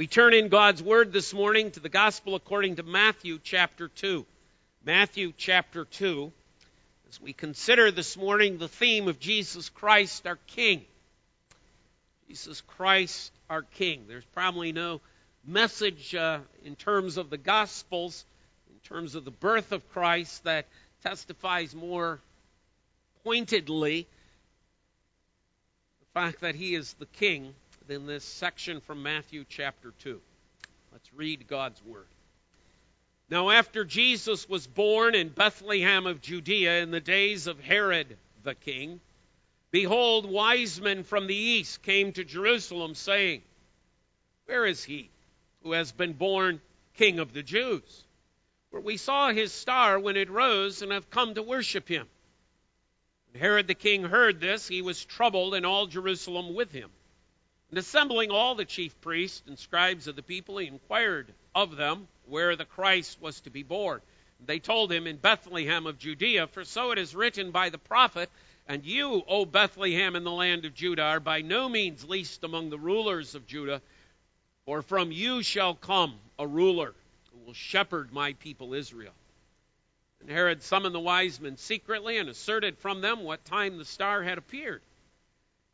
We turn in God's Word this morning to the Gospel according to Matthew chapter 2. Matthew chapter 2, as we consider this morning the theme of Jesus Christ our King. Jesus Christ our King. There's probably no message uh, in terms of the Gospels, in terms of the birth of Christ, that testifies more pointedly the fact that he is the King than this section from Matthew chapter 2. Let's read God's Word. Now, after Jesus was born in Bethlehem of Judea in the days of Herod the king, behold, wise men from the east came to Jerusalem, saying, Where is he who has been born king of the Jews? For we saw his star when it rose and have come to worship him. When Herod the king heard this, he was troubled, and all Jerusalem with him. And assembling all the chief priests and scribes of the people, he inquired of them where the Christ was to be born. They told him in Bethlehem of Judea, for so it is written by the prophet, And you, O Bethlehem in the land of Judah, are by no means least among the rulers of Judah, for from you shall come a ruler who will shepherd my people Israel. And Herod summoned the wise men secretly and asserted from them what time the star had appeared.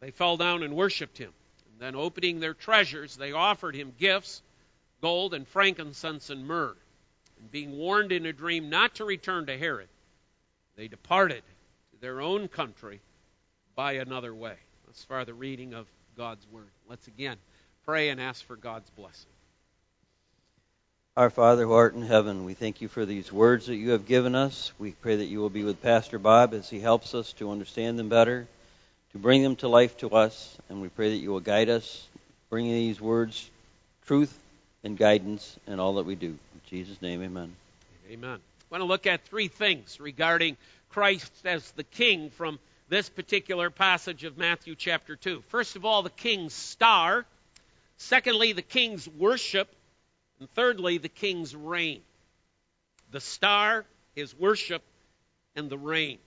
they fell down and worshiped him. And then, opening their treasures, they offered him gifts gold and frankincense and myrrh. And being warned in a dream not to return to Herod, they departed to their own country by another way. As far the reading of God's word. Let's again pray and ask for God's blessing. Our Father who art in heaven, we thank you for these words that you have given us. We pray that you will be with Pastor Bob as he helps us to understand them better to bring them to life to us, and we pray that you will guide us, bringing these words truth and guidance in all that we do. In Jesus' name, amen. Amen. I want to look at three things regarding Christ as the King from this particular passage of Matthew chapter 2. First of all, the King's star. Secondly, the King's worship. And thirdly, the King's reign. The star, his worship, and the reign.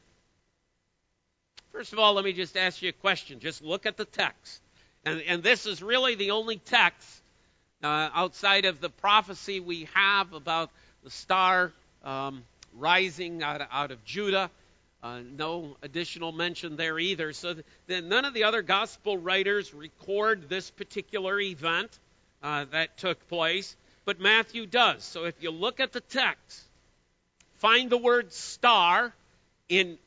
First of all, let me just ask you a question. Just look at the text. And, and this is really the only text uh, outside of the prophecy we have about the star um, rising out of, out of Judah. Uh, no additional mention there either. So th- none of the other gospel writers record this particular event uh, that took place, but Matthew does. So if you look at the text, find the word star in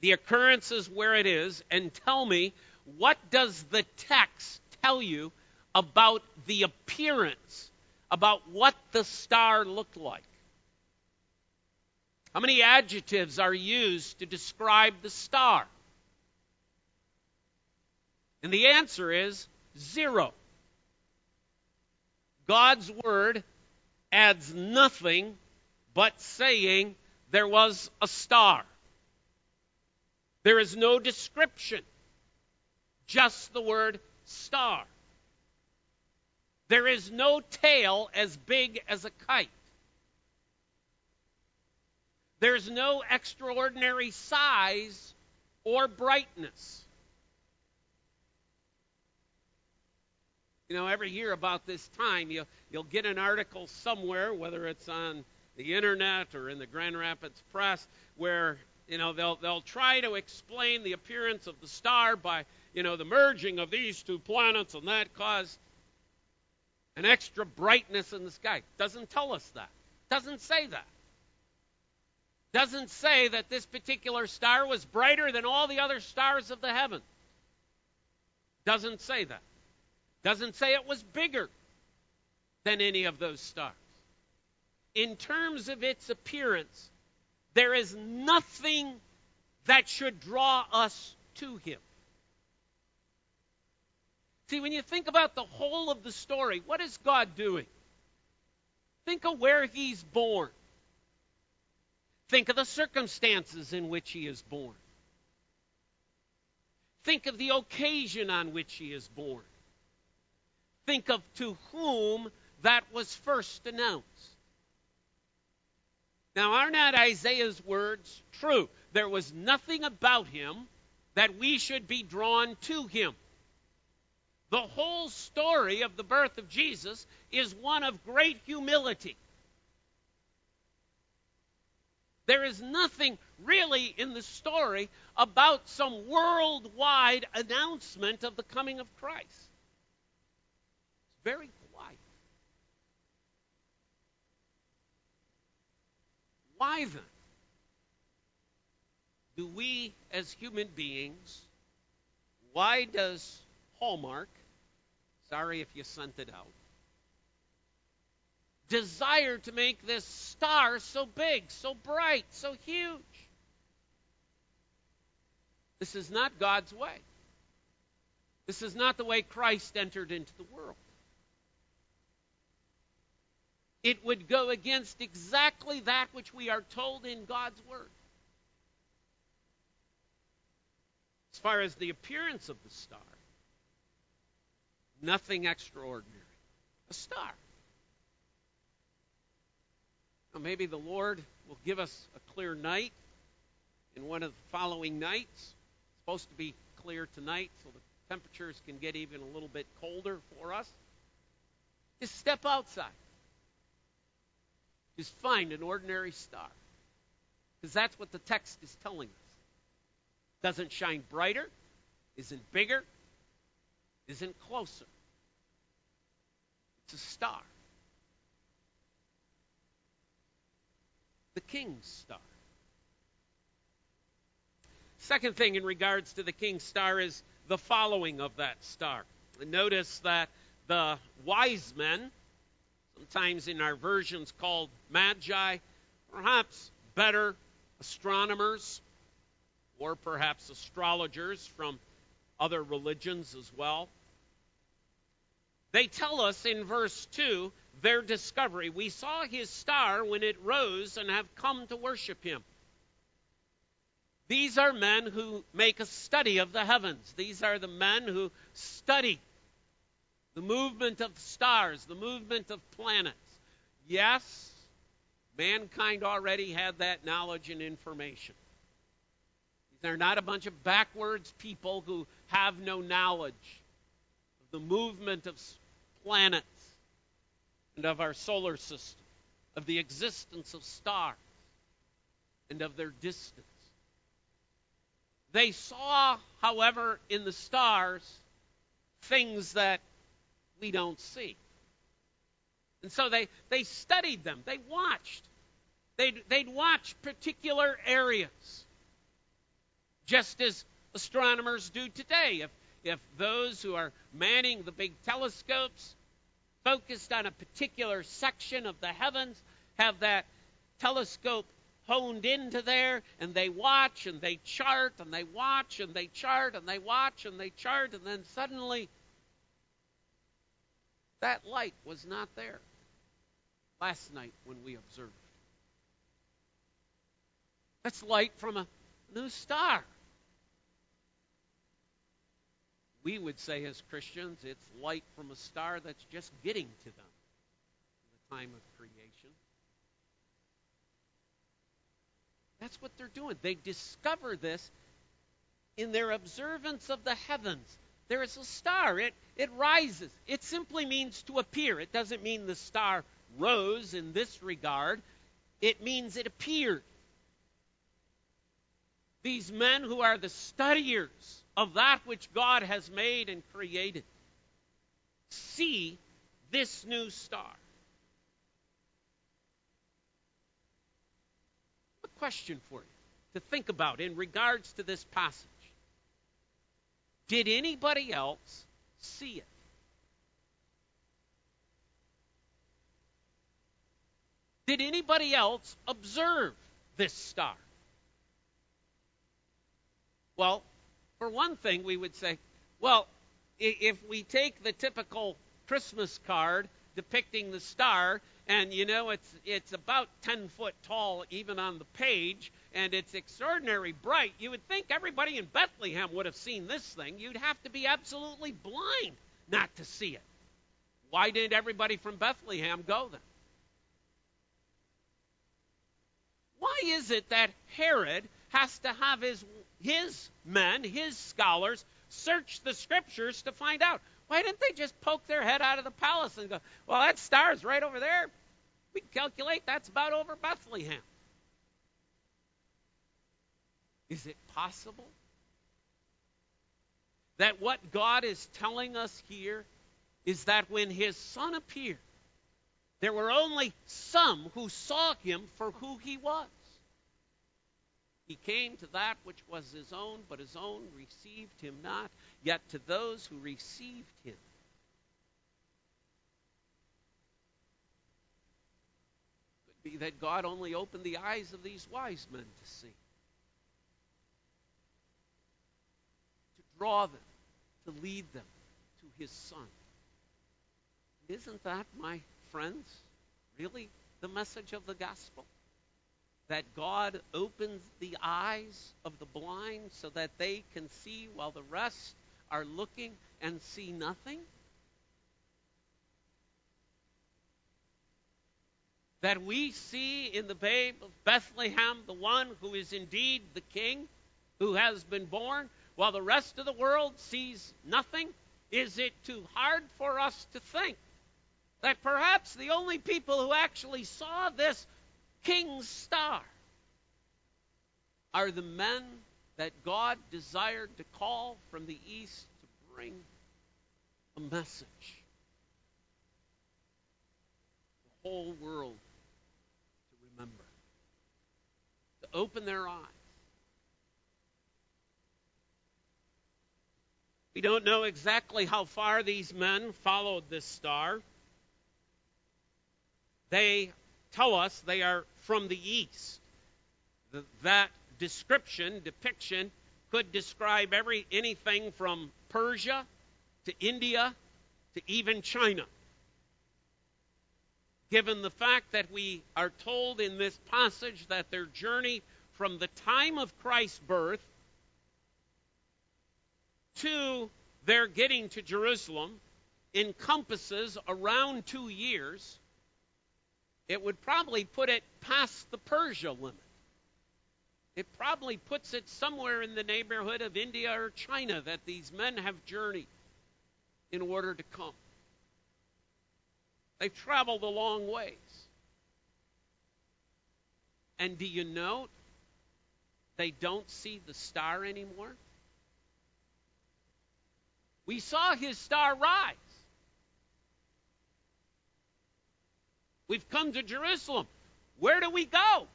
the occurrences where it is and tell me what does the text tell you about the appearance, about what the star looked like? How many adjectives are used to describe the star? And the answer is zero. God's word adds nothing but saying there was a star. There is no description, just the word star. There is no tail as big as a kite. There's no extraordinary size or brightness. You know, every year about this time, you, you'll get an article somewhere, whether it's on the internet or in the Grand Rapids Press, where you know, they'll, they'll try to explain the appearance of the star by, you know, the merging of these two planets, and that caused an extra brightness in the sky. Doesn't tell us that. Doesn't say that. Doesn't say that this particular star was brighter than all the other stars of the heaven. Doesn't say that. Doesn't say it was bigger than any of those stars. In terms of its appearance, there is nothing that should draw us to him. See, when you think about the whole of the story, what is God doing? Think of where he's born. Think of the circumstances in which he is born. Think of the occasion on which he is born. Think of to whom that was first announced. Now, are not Isaiah's words true? There was nothing about him that we should be drawn to him. The whole story of the birth of Jesus is one of great humility. There is nothing really in the story about some worldwide announcement of the coming of Christ. It's very quiet. Why then do we as human beings, why does Hallmark, sorry if you sent it out, desire to make this star so big, so bright, so huge? This is not God's way. This is not the way Christ entered into the world. It would go against exactly that which we are told in God's Word. As far as the appearance of the star, nothing extraordinary. A star. Now, maybe the Lord will give us a clear night in one of the following nights. It's supposed to be clear tonight so the temperatures can get even a little bit colder for us. Just step outside. Just find an ordinary star. Because that's what the text is telling us. Doesn't shine brighter, isn't bigger, isn't closer. It's a star. The king's star. Second thing in regards to the king's star is the following of that star. Notice that the wise men, sometimes in our versions called magi, perhaps better astronomers, or perhaps astrologers from other religions as well. They tell us in verse 2 their discovery. We saw his star when it rose and have come to worship him. These are men who make a study of the heavens. These are the men who study the movement of stars, the movement of planets. Yes, mankind already had that knowledge and information. They're not a bunch of backwards people who have no knowledge of the movement of planets and of our solar system, of the existence of stars and of their distance. They saw, however, in the stars things that we don't see. And so they, they studied them, they watched. They'd, they'd watch particular areas just as astronomers do today. If, if those who are manning the big telescopes focused on a particular section of the heavens have that telescope honed into there and they watch and they chart and they watch and they chart and they watch and they chart and then suddenly that light was not there last night when we observed. That's light from a new star we would say as Christians, it's light from a star that's just getting to them in the time of creation. That's what they're doing. They discover this in their observance of the heavens. There is a star. It, it rises. It simply means to appear. It doesn't mean the star rose in this regard, it means it appeared. These men who are the studiers of that which God has made and created. See this new star. A question for you to think about in regards to this passage. Did anybody else see it? Did anybody else observe this star? Well, for one thing, we would say, well, if we take the typical Christmas card depicting the star, and you know it's it's about 10 foot tall even on the page, and it's extraordinary bright. You would think everybody in Bethlehem would have seen this thing. You'd have to be absolutely blind not to see it. Why didn't everybody from Bethlehem go then? Why is it that Herod has to have his his men, his scholars, search the scriptures to find out? Why didn't they just poke their head out of the palace and go, "Well, that star's right over there. We can calculate that's about over Bethlehem." Is it possible that what God is telling us here is that when his son appeared, there were only some who saw him for who he was? He came to that which was his own, but his own received him not. Yet to those who received him, could be that God only opened the eyes of these wise men to see, draw them, to lead them to his Son. Isn't that, my friends, really the message of the gospel? that God opens the eyes of the blind so that they can see while the rest are looking and see nothing? That we see in the babe of Bethlehem the one who is indeed the king who has been born, while the rest of the world sees nothing? Is it too hard for us to think that perhaps the only people who actually saw this king's star are the men that God desired to call from the east to bring a message. The whole world to remember, to open their eyes. We don't know exactly how far these men followed this star. They tell us they are from the east. That description, depiction, could describe every anything from Persia to India to even China. Given the fact that we are told in this passage that their journey from the time of Christ's birth to their getting to Jerusalem encompasses around two years, it would probably put it past the Persia limit. It probably puts it somewhere in the neighborhood of India or China that these men have journeyed in order to come. They've traveled a long ways. And do you note they don't see the star anymore? We saw his star rise. We've come to Jerusalem. Where do we go?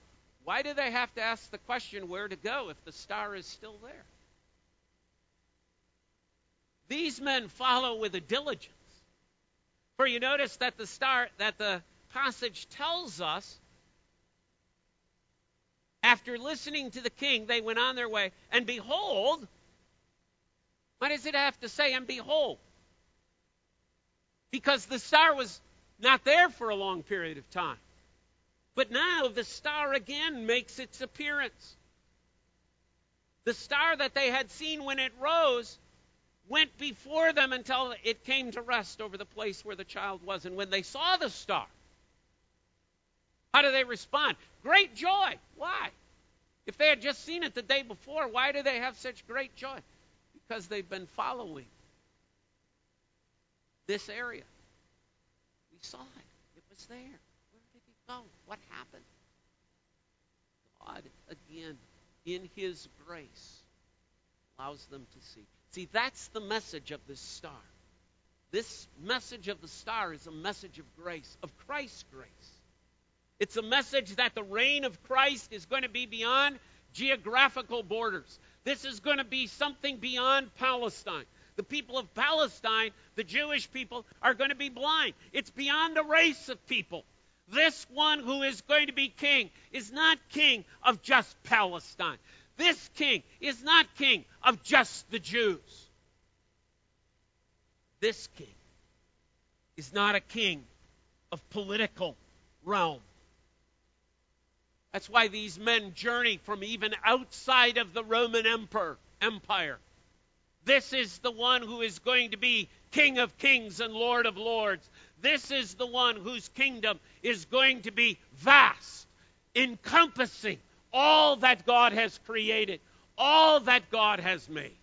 Why do they have to ask the question where to go if the star is still there? These men follow with a diligence. For you notice that the star that the passage tells us after listening to the king, they went on their way, and behold, what does it have to say? And behold, because the star was not there for a long period of time. But now the star again makes its appearance. The star that they had seen when it rose went before them until it came to rest over the place where the child was. And when they saw the star, how do they respond? Great joy. Why? If they had just seen it the day before, why do they have such great joy? Because they've been following this area. We saw it, it was there. Where did he go? what happened? God, again, in His grace, allows them to see. See, that's the message of this star. This message of the star is a message of grace, of Christ's grace. It's a message that the reign of Christ is going to be beyond geographical borders. This is going to be something beyond Palestine. The people of Palestine, the Jewish people, are going to be blind. It's beyond a race of people. This one who is going to be king is not king of just Palestine. This king is not king of just the Jews. This king is not a king of political realm. That's why these men journey from even outside of the Roman Empire. This is the one who is going to be King of kings and Lord of lords. This is the one whose kingdom is going to be vast, encompassing all that God has created, all that God has made.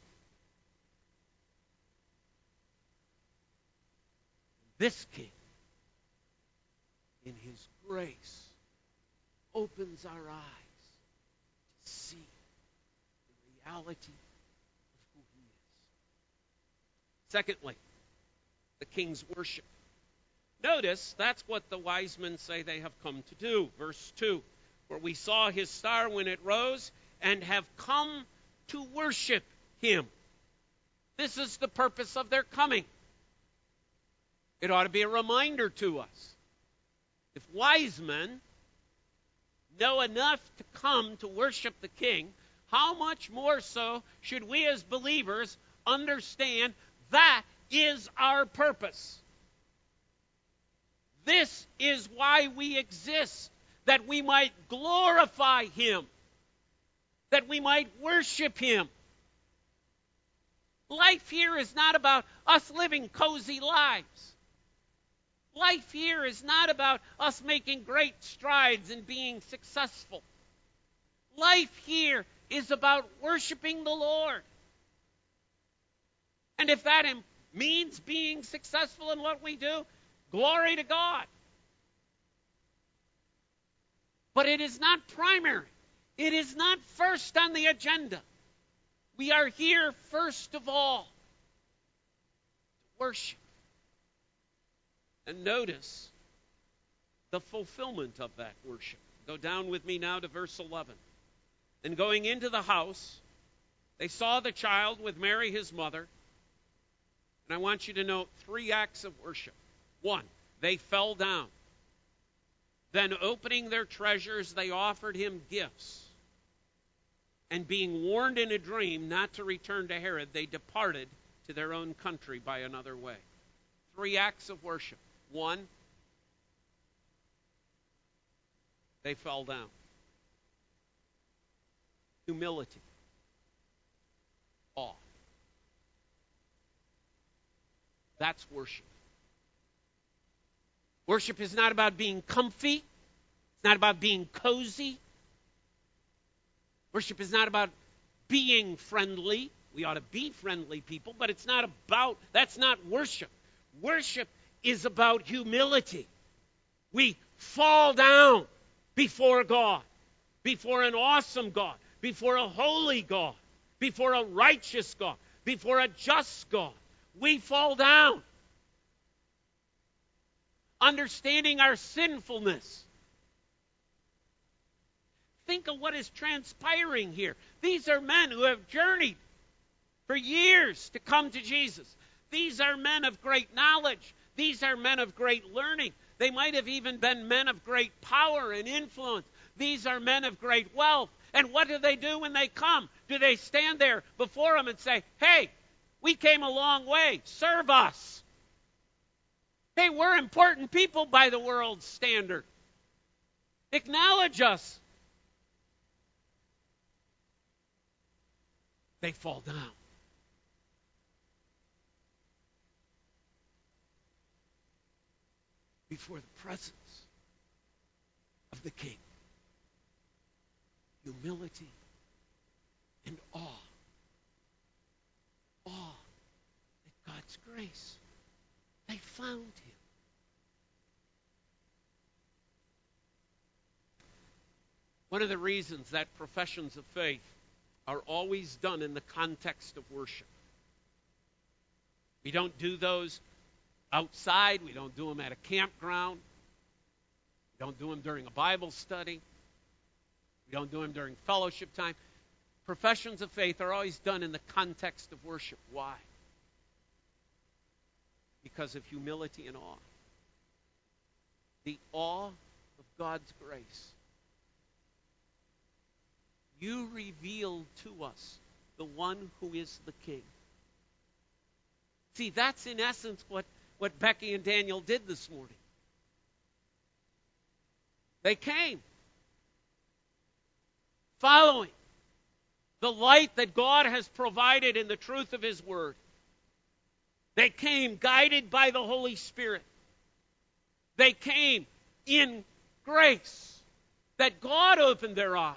This king, in his grace, opens our eyes to see the reality of who he is. Secondly, the king's worship. Notice that's what the wise men say they have come to do. Verse 2 where we saw his star when it rose and have come to worship him. This is the purpose of their coming. It ought to be a reminder to us. If wise men know enough to come to worship the king, how much more so should we as believers understand that is our purpose? This is why we exist, that we might glorify him, that we might worship him. Life here is not about us living cozy lives. Life here is not about us making great strides and being successful. Life here is about worshiping the Lord. And if that means being successful in what we do, glory to God. But it is not primary. It is not first on the agenda. We are here first of all to worship. And notice the fulfillment of that worship. Go down with me now to verse 11. And going into the house, they saw the child with Mary his mother. And I want you to note three acts of worship. One, they fell down. Then, opening their treasures, they offered him gifts. And being warned in a dream not to return to Herod, they departed to their own country by another way. Three acts of worship. One, they fell down. Humility, awe. That's worship. Worship is not about being comfy. It's not about being cozy. Worship is not about being friendly. We ought to be friendly people, but it's not about, that's not worship. Worship is about humility. We fall down before God, before an awesome God, before a holy God, before a righteous God, before a just God. We fall down. Understanding our sinfulness. Think of what is transpiring here. These are men who have journeyed for years to come to Jesus. These are men of great knowledge. These are men of great learning. They might have even been men of great power and influence. These are men of great wealth. And what do they do when they come? Do they stand there before them and say, Hey, we came a long way. Serve us. Hey, we're important people by the world's standard. Acknowledge us. They fall down. Before the presence of the King. Humility and awe. Awe at God's grace. They found him. One of the reasons that professions of faith are always done in the context of worship. We don't do those outside. We don't do them at a campground. We don't do them during a Bible study. We don't do them during fellowship time. Professions of faith are always done in the context of worship. Why? Because of humility and awe. The awe of God's grace. You reveal to us the one who is the King. See, that's in essence what, what Becky and Daniel did this morning. They came following the light that God has provided in the truth of His Word. They came guided by the Holy Spirit. They came in grace that God opened their eyes.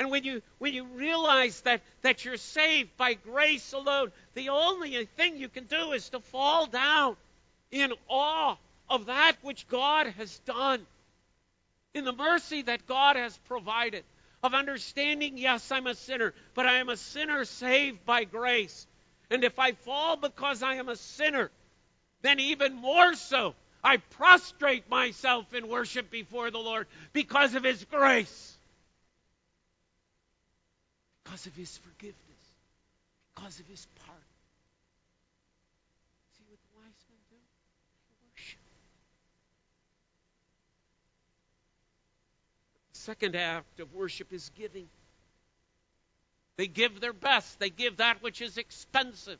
And when you when you realize that that you're saved by grace alone, the only thing you can do is to fall down in awe of that which God has done, in the mercy that God has provided, of understanding, yes, I'm a sinner, but I am a sinner saved by grace. And if I fall because I am a sinner, then even more so, I prostrate myself in worship before the Lord because of His grace, because of His forgiveness, because of His pardon. See what the wise men do? They worship. The second act of worship is giving. They give their best, they give that which is expensive.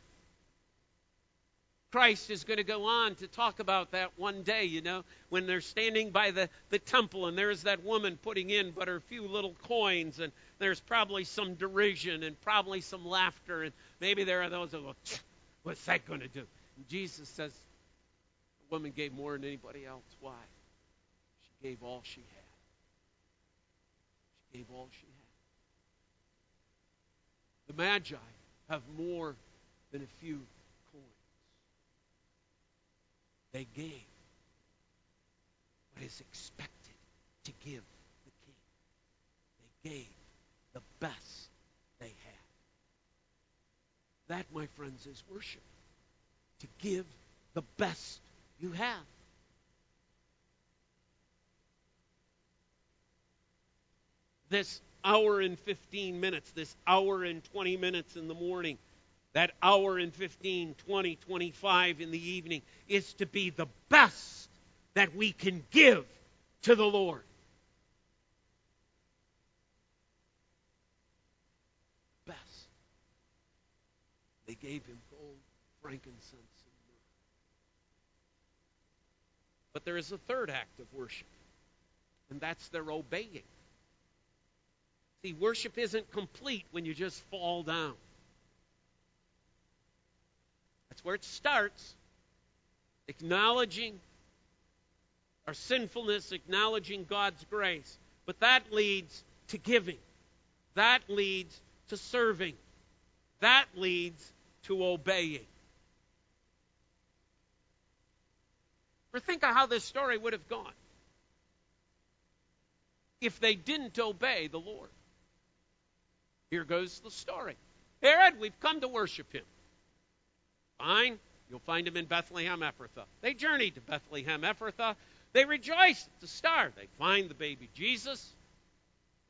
Christ is going to go on to talk about that one day, you know, when they're standing by the, the temple and there's that woman putting in but her few little coins, and there's probably some derision and probably some laughter, and maybe there are those that go, What's that going to do? And Jesus says, The woman gave more than anybody else. Why? She gave all she had. She gave all she had. The Magi have more than a few they gave what is expected to give the king. They gave the best they had. That, my friends, is worship. To give the best you have. This hour and 15 minutes, this hour and 20 minutes in the morning, that hour and 15, 20, 25 in the evening is to be the best that we can give to the Lord. Best. They gave him gold, frankincense, and myrrh. But there is a third act of worship, and that's their obeying. See, worship isn't complete when you just fall down. That's where it starts. Acknowledging our sinfulness, acknowledging God's grace. But that leads to giving. That leads to serving. That leads to obeying. Or think of how this story would have gone if they didn't obey the Lord. Here goes the story. Herod, we've come to worship him. Fine. You'll find him in Bethlehem Ephrathah. They journeyed to Bethlehem Ephrathah. They rejoiced at the star. They find the baby Jesus,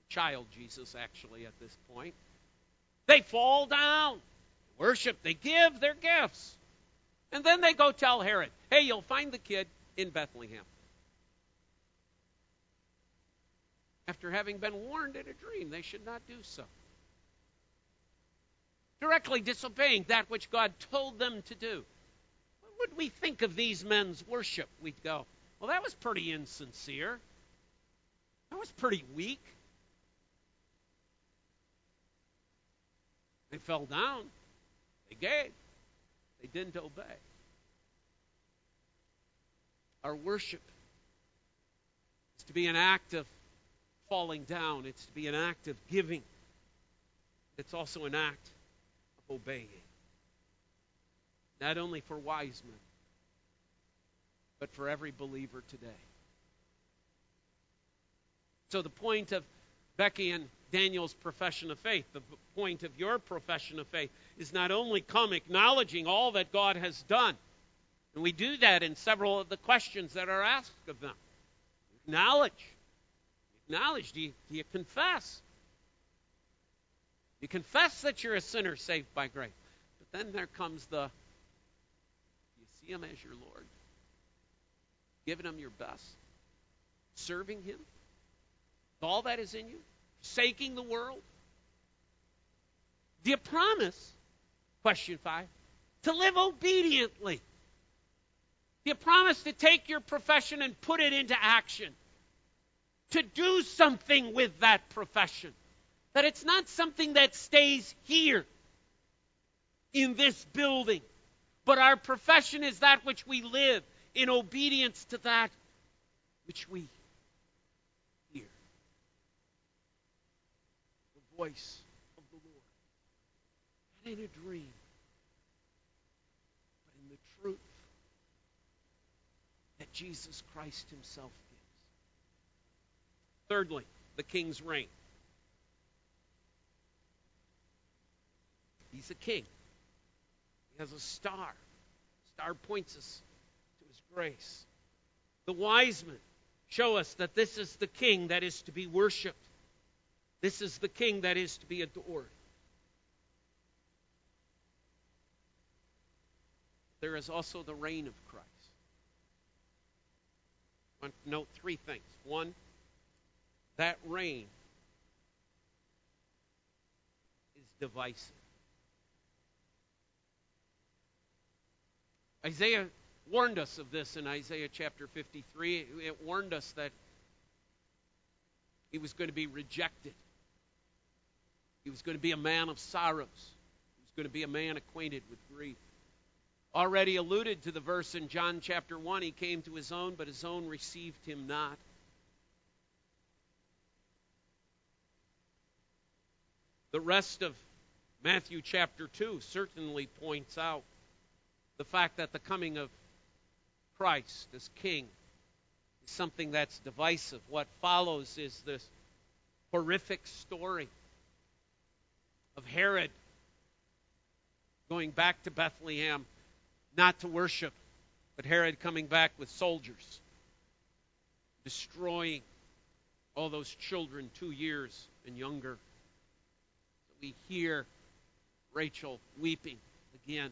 the child Jesus, actually, at this point. They fall down, worship, they give their gifts. And then they go tell Herod, hey, you'll find the kid in Bethlehem. After having been warned in a dream, they should not do so directly disobeying that which God told them to do. What would we think of these men's worship? We'd go, well, that was pretty insincere. That was pretty weak. They fell down. They gave. They didn't obey. Our worship is to be an act of falling down, it's to be an act of giving. It's also an act obeying. Not only for wise men, but for every believer today. So, the point of Becky and Daniel's profession of faith, the point of your profession of faith, is not only come acknowledging all that God has done, and we do that in several of the questions that are asked of them. Acknowledge. Acknowledge. Do you, do you confess? You confess that you're a sinner saved by grace. But then there comes the you see him as your Lord, giving him your best, serving him, all that is in you, forsaking the world. Do you promise Question five to live obediently. You promise to take your profession and put it into action, to do something with that profession. That it's not something that stays here in this building, but our profession is that which we live in obedience to that which we hear. The voice of the Lord. Not in a dream, but in the truth that Jesus Christ Himself gives. Thirdly, the king's reign. He's a king. He has a star. The Star points us to his grace. The wise men show us that this is the king that is to be worshiped. This is the king that is to be adored. There is also the reign of Christ. I want to note three things. One, that reign is divisive. Isaiah warned us of this in Isaiah chapter 53. It warned us that he was going to be rejected. He was going to be a man of sorrows. He was going to be a man acquainted with grief. Already alluded to the verse in John chapter 1 he came to his own, but his own received him not. The rest of Matthew chapter 2 certainly points out the fact that the coming of Christ as king is something that's divisive. What follows is this horrific story of Herod going back to Bethlehem not to worship, but Herod coming back with soldiers, destroying all those children two years and younger. We hear Rachel weeping again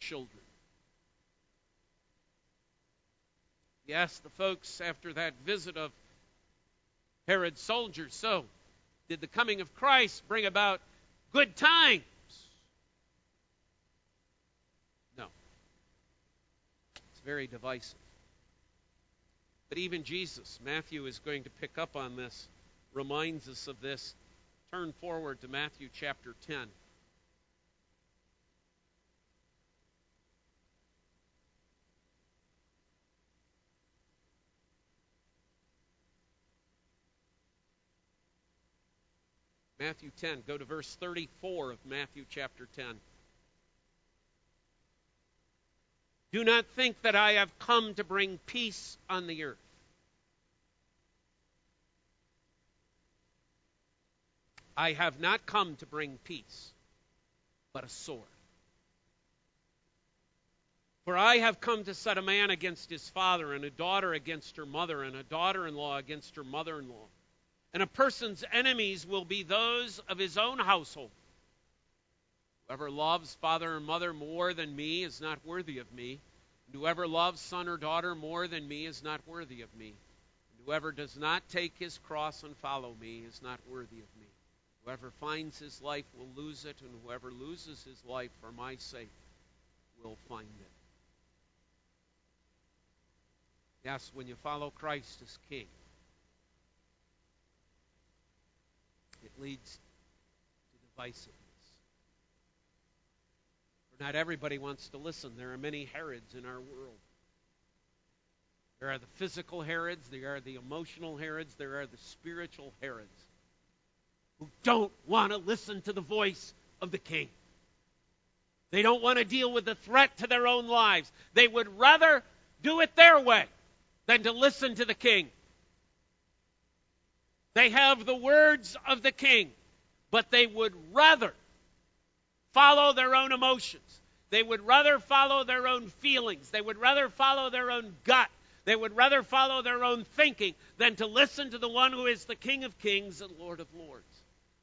children. He asked the folks after that visit of Herod's soldiers, So, did the coming of Christ bring about good times? No. It's very divisive. But even Jesus, Matthew is going to pick up on this, reminds us of this. Turn forward to Matthew chapter 10. Matthew 10. Go to verse 34 of Matthew chapter 10. Do not think that I have come to bring peace on the earth. I have not come to bring peace, but a sword. For I have come to set a man against his father, and a daughter against her mother, and a daughter in law against her mother in law and a person's enemies will be those of his own household. Whoever loves father or mother more than me is not worthy of me. And whoever loves son or daughter more than me is not worthy of me. And whoever does not take his cross and follow me is not worthy of me. Whoever finds his life will lose it, and whoever loses his life for my sake will find it. Yes, when you follow Christ as King, it leads to divisiveness. For not everybody wants to listen. There are many Herods in our world. There are the physical Herods, there are the emotional Herods, there are the spiritual Herods who don't want to listen to the voice of the king. They don't want to deal with the threat to their own lives. They would rather do it their way than to listen to the king. They have the words of the king, but they would rather follow their own emotions. They would rather follow their own feelings. They would rather follow their own gut. They would rather follow their own thinking than to listen to the one who is the King of kings and Lord of lords.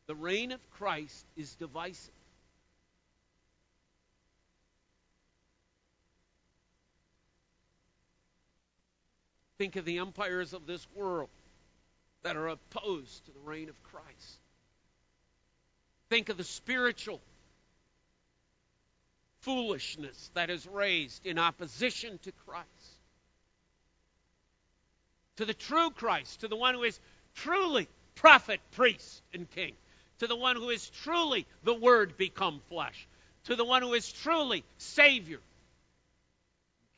The reign of Christ is divisive. Think of the empires of this world that are opposed to the reign of Christ. Think of the spiritual foolishness that is raised in opposition to Christ. To the true Christ, to the one who is truly prophet, priest, and king, to the one who is truly the Word become flesh, to the one who is truly Savior,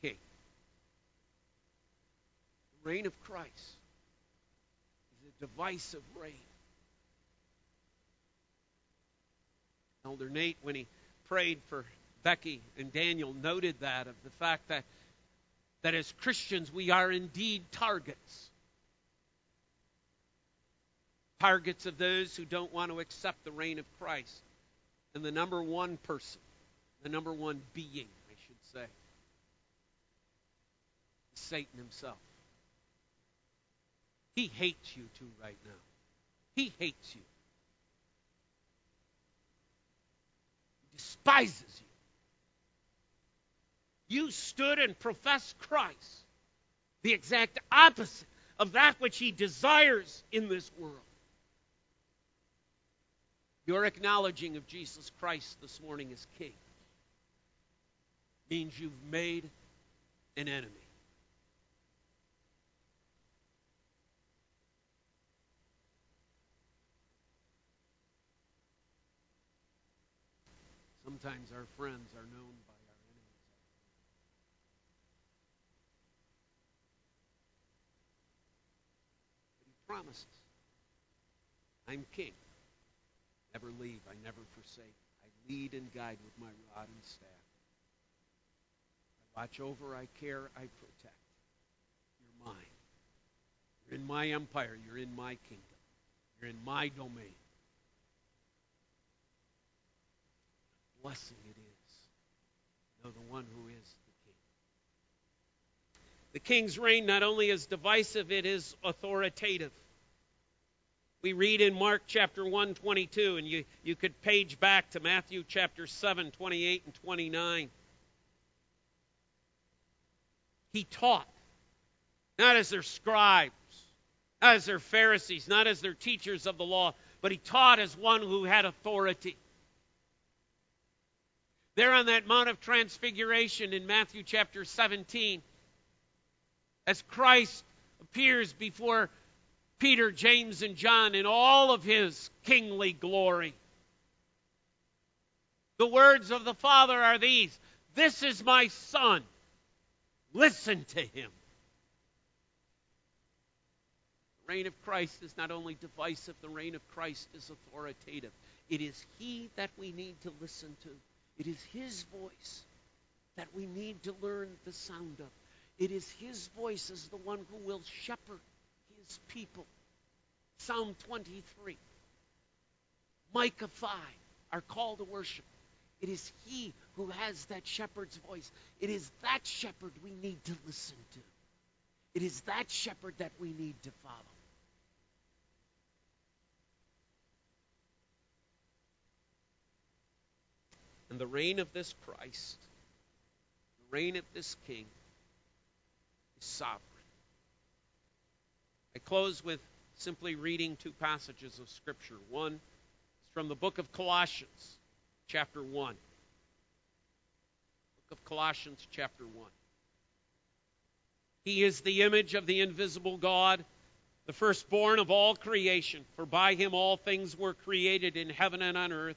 King. The reign of Christ divisive reign. Elder Nate, when he prayed for Becky and Daniel, noted that of the fact that that as Christians we are indeed targets. Targets of those who don't want to accept the reign of Christ. And the number one person, the number one being, I should say, is Satan himself. He hates you too right now. He hates you. He despises you. You stood and professed Christ, the exact opposite of that which he desires in this world. Your acknowledging of Jesus Christ this morning as King means you've made an enemy. Sometimes our friends are known by our enemies. But he promises, I'm king. Never leave, I never forsake. I lead and guide with my rod and staff. I watch over, I care, I protect. You're mine. You're in my empire. You're in my kingdom. You're in my domain. Blessing it is. Know the one who is the king. The king's reign not only is divisive, it is authoritative. We read in Mark chapter 1, 22, and you, you could page back to Matthew chapter 7, 28 and 29. He taught, not as their scribes, not as their Pharisees, not as their teachers of the law, but he taught as one who had authority. There on that Mount of Transfiguration in Matthew chapter 17, as Christ appears before Peter, James, and John in all of his kingly glory. The words of the Father are these This is my Son. Listen to him. The reign of Christ is not only divisive, the reign of Christ is authoritative. It is He that we need to listen to, it is His voice that we need to learn the sound of. It is His voice as the one who will shepherd his people. Psalm 23. Micah 5, our call to worship. It is he who has that shepherd's voice. It is that shepherd we need to listen to. It is that shepherd that we need to follow. And the reign of this Christ, the reign of this King, is sovereign. I close with simply reading two passages of Scripture. One is from the book of Colossians, chapter 1. Book of Colossians, chapter 1. He is the image of the invisible God, the firstborn of all creation. For by him all things were created in heaven and on earth,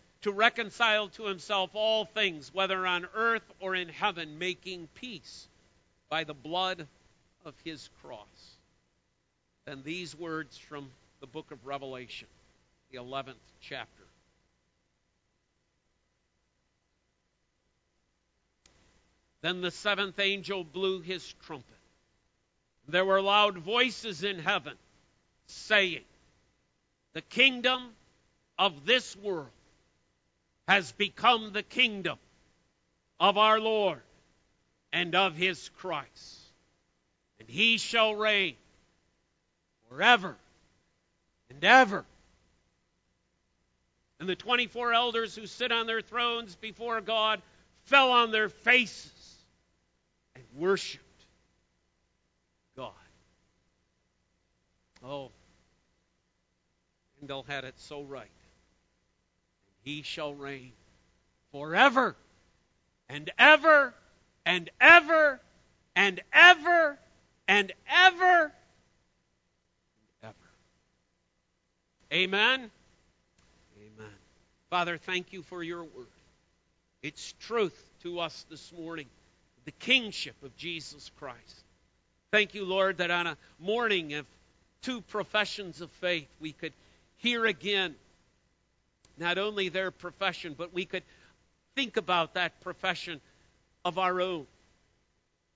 to reconcile to himself all things, whether on earth or in heaven, making peace by the blood of his cross. And these words from the book of Revelation, the 11th chapter. Then the seventh angel blew his trumpet. There were loud voices in heaven saying, The kingdom of this world has become the kingdom of our Lord and of his Christ, and he shall reign forever and ever. And the 24 elders who sit on their thrones before God fell on their faces and worshiped God. Oh, Handel had it so right. He shall reign forever and ever and ever and ever and ever and ever. Amen. Amen. Father, thank you for your word. It's truth to us this morning, the kingship of Jesus Christ. Thank you, Lord, that on a morning of two professions of faith, we could hear again not only their profession, but we could think about that profession of our own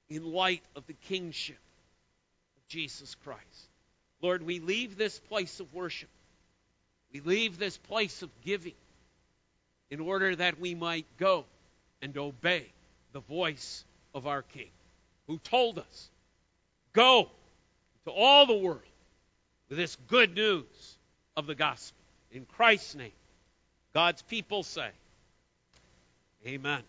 in light of the kingship of Jesus Christ. Lord, we leave this place of worship, we leave this place of giving in order that we might go and obey the voice of our King, who told us, Go to all the world with this good news of the gospel. In Christ's name, God's people say, Amen.